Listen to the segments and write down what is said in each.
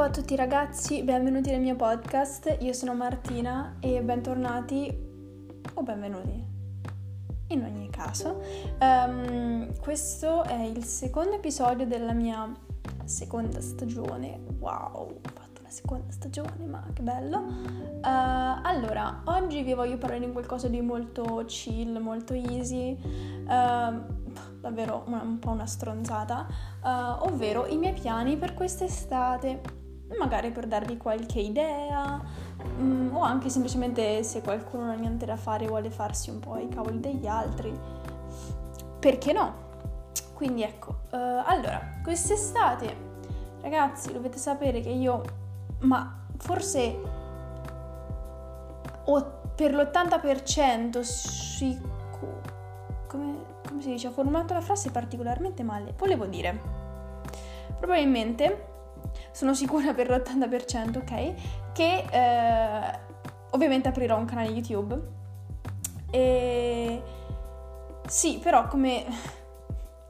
Ciao a tutti ragazzi, benvenuti nel mio podcast. Io sono Martina e bentornati o benvenuti. In ogni caso, um, questo è il secondo episodio della mia seconda stagione. Wow, ho fatto una seconda stagione, ma che bello. Uh, allora, oggi vi voglio parlare di qualcosa di molto chill, molto easy. Uh, davvero un po' una stronzata, uh, ovvero i miei piani per quest'estate, magari per darvi qualche idea um, o anche semplicemente se qualcuno non ha niente da fare e vuole farsi un po' i cavoli degli altri, perché no? Quindi ecco, uh, allora, quest'estate, ragazzi, dovete sapere che io, ma forse o per l'80% sicuro, come come si dice, ho formulato la frase particolarmente male. Volevo dire, probabilmente, sono sicura per l'80%, ok, che eh, ovviamente aprirò un canale YouTube. E sì, però come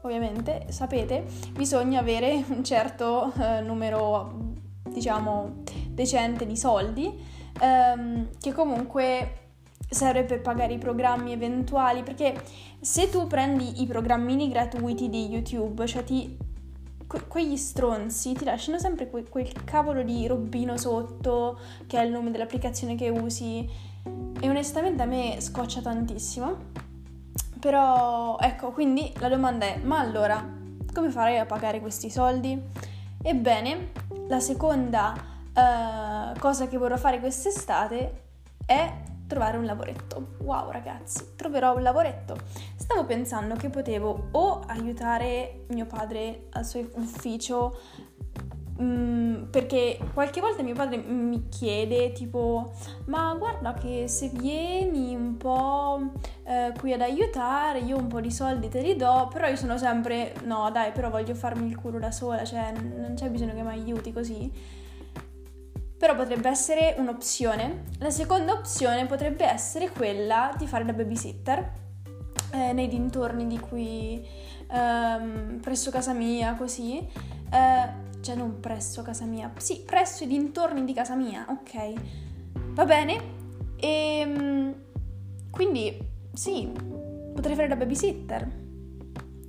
ovviamente sapete, bisogna avere un certo eh, numero, diciamo, decente di soldi, ehm, che comunque serve per pagare i programmi eventuali, perché se tu prendi i programmini gratuiti di YouTube, cioè ti, que- quegli stronzi ti lasciano sempre que- quel cavolo di robino sotto, che è il nome dell'applicazione che usi, e onestamente a me scoccia tantissimo. Però ecco, quindi la domanda è, ma allora, come farei a pagare questi soldi? Ebbene, la seconda uh, cosa che vorrò fare quest'estate è trovare un lavoretto. Wow ragazzi, troverò un lavoretto. Stavo pensando che potevo o aiutare mio padre al suo ufficio mm, perché qualche volta mio padre mi chiede tipo ma guarda che se vieni un po' eh, qui ad aiutare io un po' di soldi te li do però io sono sempre no dai però voglio farmi il culo da sola cioè non c'è bisogno che mi aiuti così però potrebbe essere un'opzione. La seconda opzione potrebbe essere quella di fare da babysitter eh, nei dintorni di qui, ehm, presso casa mia, così. Eh, cioè non presso casa mia, sì, presso i dintorni di casa mia, ok. Va bene? E ehm, quindi sì, potrei fare da babysitter.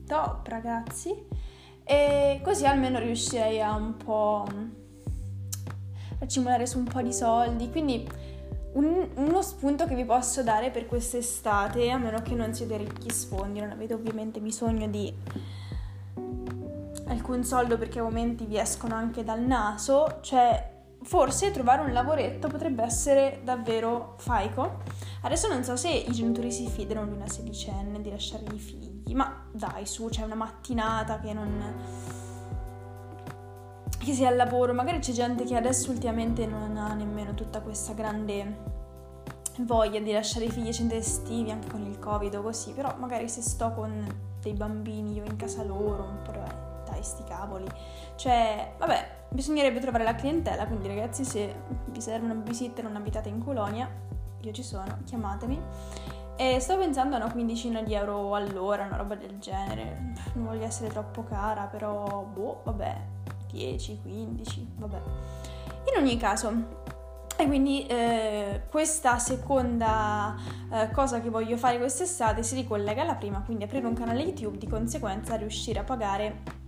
Top, ragazzi. E così almeno riuscirei a un po' accumulare su un po' di soldi. Quindi un, uno spunto che vi posso dare per quest'estate, a meno che non siete ricchi sfondi, non avete ovviamente bisogno di alcun soldo perché a momenti vi escono anche dal naso, cioè forse trovare un lavoretto potrebbe essere davvero faico. Adesso non so se i genitori si fidano di una sedicenne, di lasciargli i figli, ma dai su, c'è una mattinata che non che sia al lavoro, magari c'è gente che adesso ultimamente non ha nemmeno tutta questa grande voglia di lasciare i figli ai centri estivi anche con il covid o così, però magari se sto con dei bambini io in casa loro, un po' dai sti cavoli, cioè vabbè, bisognerebbe trovare la clientela, quindi ragazzi se vi serve una babysitter, non abitate in colonia, io ci sono, chiamatemi. E sto pensando a una quindicina di euro all'ora, una roba del genere. Non voglio essere troppo cara, però boh, vabbè, 10, 15, vabbè. In ogni caso, e quindi eh, questa seconda eh, cosa che voglio fare quest'estate si ricollega alla prima, quindi aprire un canale YouTube, di conseguenza riuscire a pagare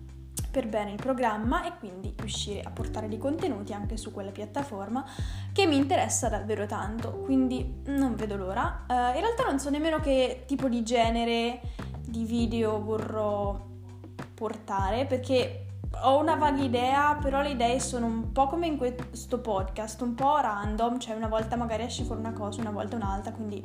per bene il programma e quindi riuscire a portare dei contenuti anche su quella piattaforma che mi interessa davvero tanto, quindi non vedo l'ora. Uh, in realtà non so nemmeno che tipo di genere di video vorrò portare perché ho una vaga idea, però le idee sono un po' come in questo podcast, un po' random, cioè una volta magari esce fuori una cosa, una volta un'altra, quindi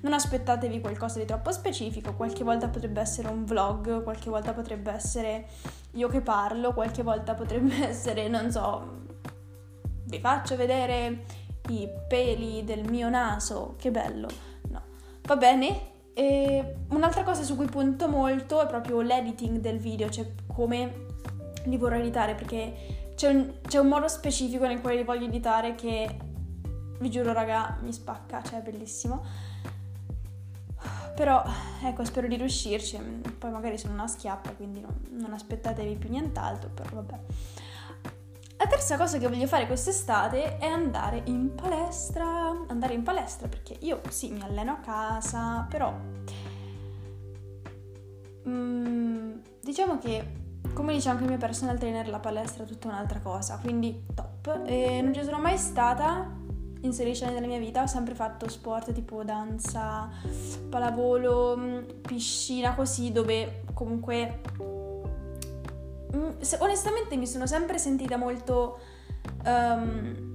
non aspettatevi qualcosa di troppo specifico, qualche volta potrebbe essere un vlog, qualche volta potrebbe essere io che parlo, qualche volta potrebbe essere, non so, vi faccio vedere i peli del mio naso, che bello, no, va bene? E un'altra cosa su cui punto molto è proprio l'editing del video, cioè come li vorrei editare perché c'è un, c'è un modo specifico nel quale li voglio editare che vi giuro raga mi spacca, cioè è bellissimo. Però ecco, spero di riuscirci. Poi magari sono una schiappa, quindi non, non aspettatevi più nient'altro, però vabbè. la terza cosa che voglio fare quest'estate è andare in palestra. Andare in palestra perché io sì, mi alleno a casa, però mm, diciamo che come dice anche il mio personal trainer, la palestra è tutta un'altra cosa, quindi top. E non ci sono mai stata in 16 anni della mia vita, ho sempre fatto sport tipo danza, pallavolo, mm, piscina, così, dove comunque... Mm, onestamente mi sono sempre sentita molto... Um,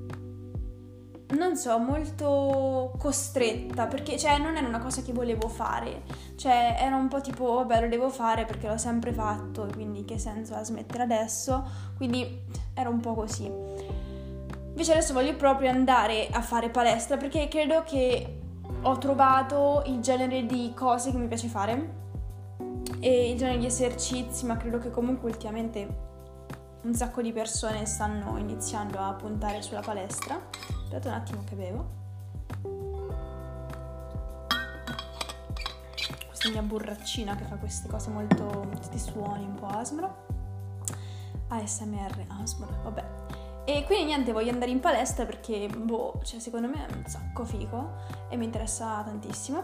non so, molto costretta, perché cioè non era una cosa che volevo fare, cioè era un po' tipo vabbè lo devo fare perché l'ho sempre fatto, quindi che senso ha smettere adesso, quindi era un po' così. Invece adesso voglio proprio andare a fare palestra perché credo che ho trovato il genere di cose che mi piace fare e il genere di esercizi, ma credo che comunque ultimamente un sacco di persone stanno iniziando a puntare sulla palestra. Aspetta un attimo che bevo. Questa mia burraccina che fa queste cose molto. questi suoni un po' asmro. ASMR asmro, vabbè. E quindi niente, voglio andare in palestra perché, boh, cioè secondo me è un sacco figo e mi interessa tantissimo.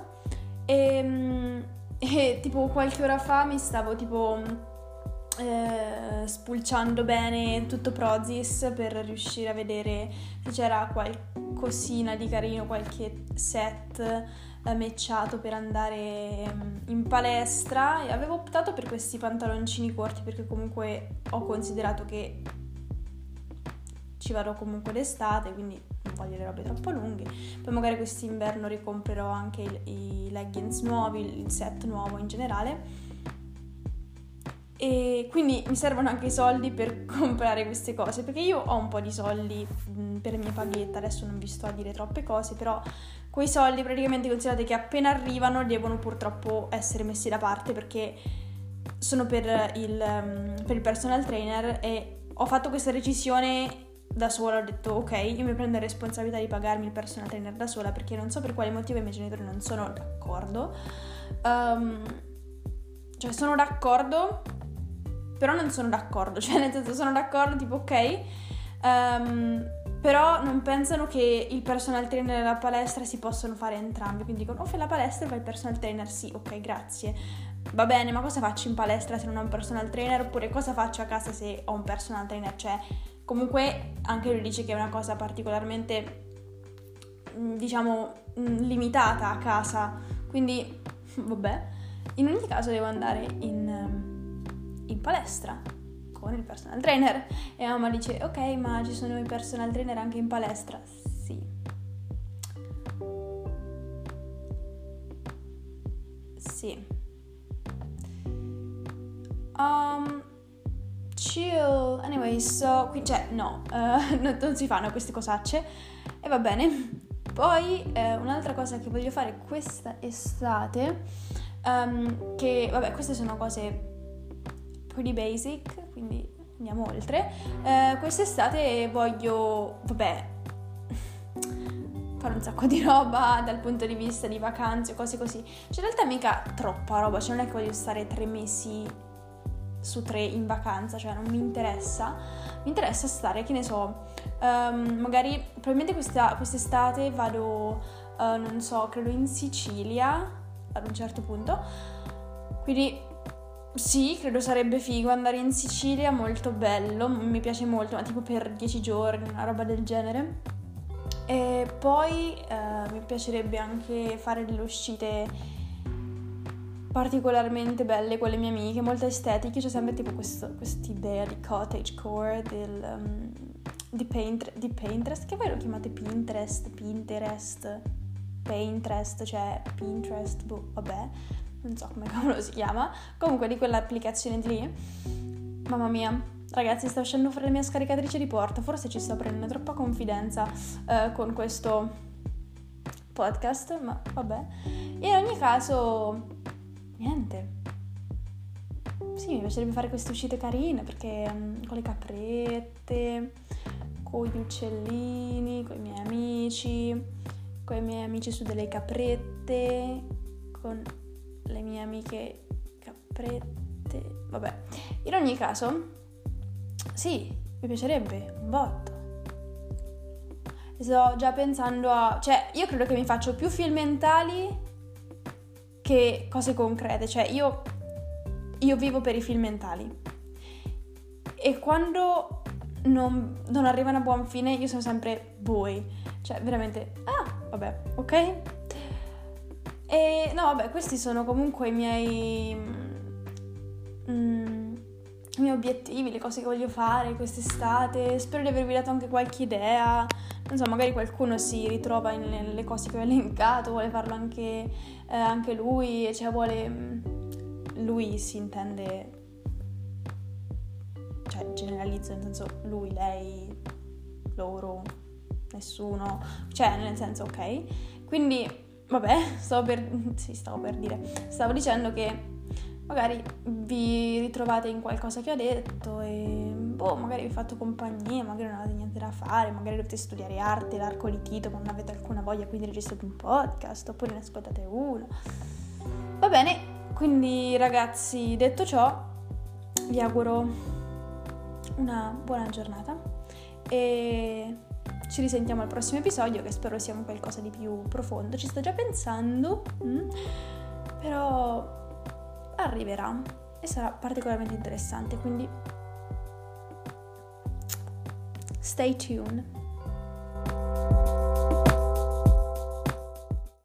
E, ehm, e tipo qualche ora fa mi stavo tipo eh, spulciando bene tutto Prozis per riuscire a vedere se c'era qualcosina di carino, qualche set eh, matchato per andare mm, in palestra e avevo optato per questi pantaloncini corti perché comunque ho considerato che ci vado comunque d'estate, quindi non voglio le robe troppo lunghe. Poi magari quest'inverno ricomprerò anche i, i leggings nuovi, il set nuovo in generale e quindi mi servono anche i soldi per comprare queste cose, perché io ho un po' di soldi mh, per mia paghetta, adesso non vi sto a dire troppe cose, però quei soldi praticamente considerate che appena arrivano devono purtroppo essere messi da parte perché sono per il, um, per il personal trainer e ho fatto questa decisione da sola, ho detto ok, io mi prendo la responsabilità di pagarmi il personal trainer da sola perché non so per quale motivo i miei genitori non sono d'accordo. Um, cioè sono d'accordo però non sono d'accordo, cioè nel senso sono d'accordo tipo ok, um, però non pensano che il personal trainer e la palestra si possono fare entrambi, quindi dicono o fai la palestra o fai il personal trainer, sì, ok, grazie. Va bene, ma cosa faccio in palestra se non ho un personal trainer? Oppure cosa faccio a casa se ho un personal trainer? Cioè, comunque anche lui dice che è una cosa particolarmente, mm, diciamo, mm, limitata a casa. Quindi, vabbè, in ogni caso devo andare in ehm, in palestra con il personal trainer. E mamma dice, ok, ma ci sono i personal trainer anche in palestra? Sì. Sì. Um, chill. Anyway, so qui cioè no, uh, non si fanno queste cosacce. E va bene. Poi eh, un'altra cosa che voglio fare questa estate, um, che vabbè, queste sono cose pretty basic, quindi andiamo oltre. Eh, quest'estate voglio, vabbè, fare un sacco di roba dal punto di vista di vacanze cose così. Cioè, in realtà mica troppa roba, cioè non è che voglio stare tre mesi su tre in vacanza, cioè non mi interessa. Mi interessa stare, che ne so, um, magari probabilmente questa, quest'estate vado, uh, non so, credo in Sicilia ad un certo punto. Quindi sì, credo sarebbe figo andare in Sicilia, molto bello, mi piace molto, ma tipo per dieci giorni, una roba del genere. E poi eh, mi piacerebbe anche fare delle uscite particolarmente belle con le mie amiche, molto estetiche, c'è sempre tipo questa idea di cottagecore, del, um, di, Paint, di Pinterest, che voi lo chiamate Pinterest, Pinterest, Pinterest, cioè Pinterest, boh, vabbè non so come cavolo si chiama, comunque di quell'applicazione di lì. Mamma mia, ragazzi, sta uscendo fuori la mia scaricatrice di porta, forse ci sto prendendo troppa confidenza eh, con questo podcast, ma vabbè. In ogni caso, niente. Sì, mi piacerebbe fare queste uscite carine perché um, con le caprette, con gli uccellini, con i miei amici, con i miei amici su delle caprette, con le mie amiche caprette, vabbè. In ogni caso, sì, mi piacerebbe un botto. Sto già pensando a... Cioè, io credo che mi faccio più film mentali che cose concrete. Cioè, io, io vivo per i film mentali. E quando non, non arrivano a buon fine, io sono sempre voi. Cioè, veramente... Ah, vabbè, ok? E no, vabbè, questi sono comunque i miei... Mm, i miei obiettivi, le cose che voglio fare quest'estate. Spero di avervi dato anche qualche idea. Non so, magari qualcuno si ritrova nelle cose che ho elencato, vuole farlo anche, eh, anche lui, cioè vuole... Mm, lui si intende... Cioè, generalizzo, nel senso lui, lei, loro, nessuno. Cioè, nel senso, ok. Quindi, vabbè, stavo per... Sì, stavo per dire. Stavo dicendo che magari vi ritrovate in qualcosa che ho detto e boh, magari vi ho fatto compagnia, magari non avete niente da fare, magari dovete studiare arte, l'arco di Tito, ma non avete alcuna voglia, quindi registrate un podcast oppure ne ascoltate uno. Va bene, quindi ragazzi, detto ciò, vi auguro una buona giornata e ci risentiamo al prossimo episodio che spero sia un qualcosa di più profondo. Ci sto già pensando, mm? però arriverà e sarà particolarmente interessante, quindi stay tuned.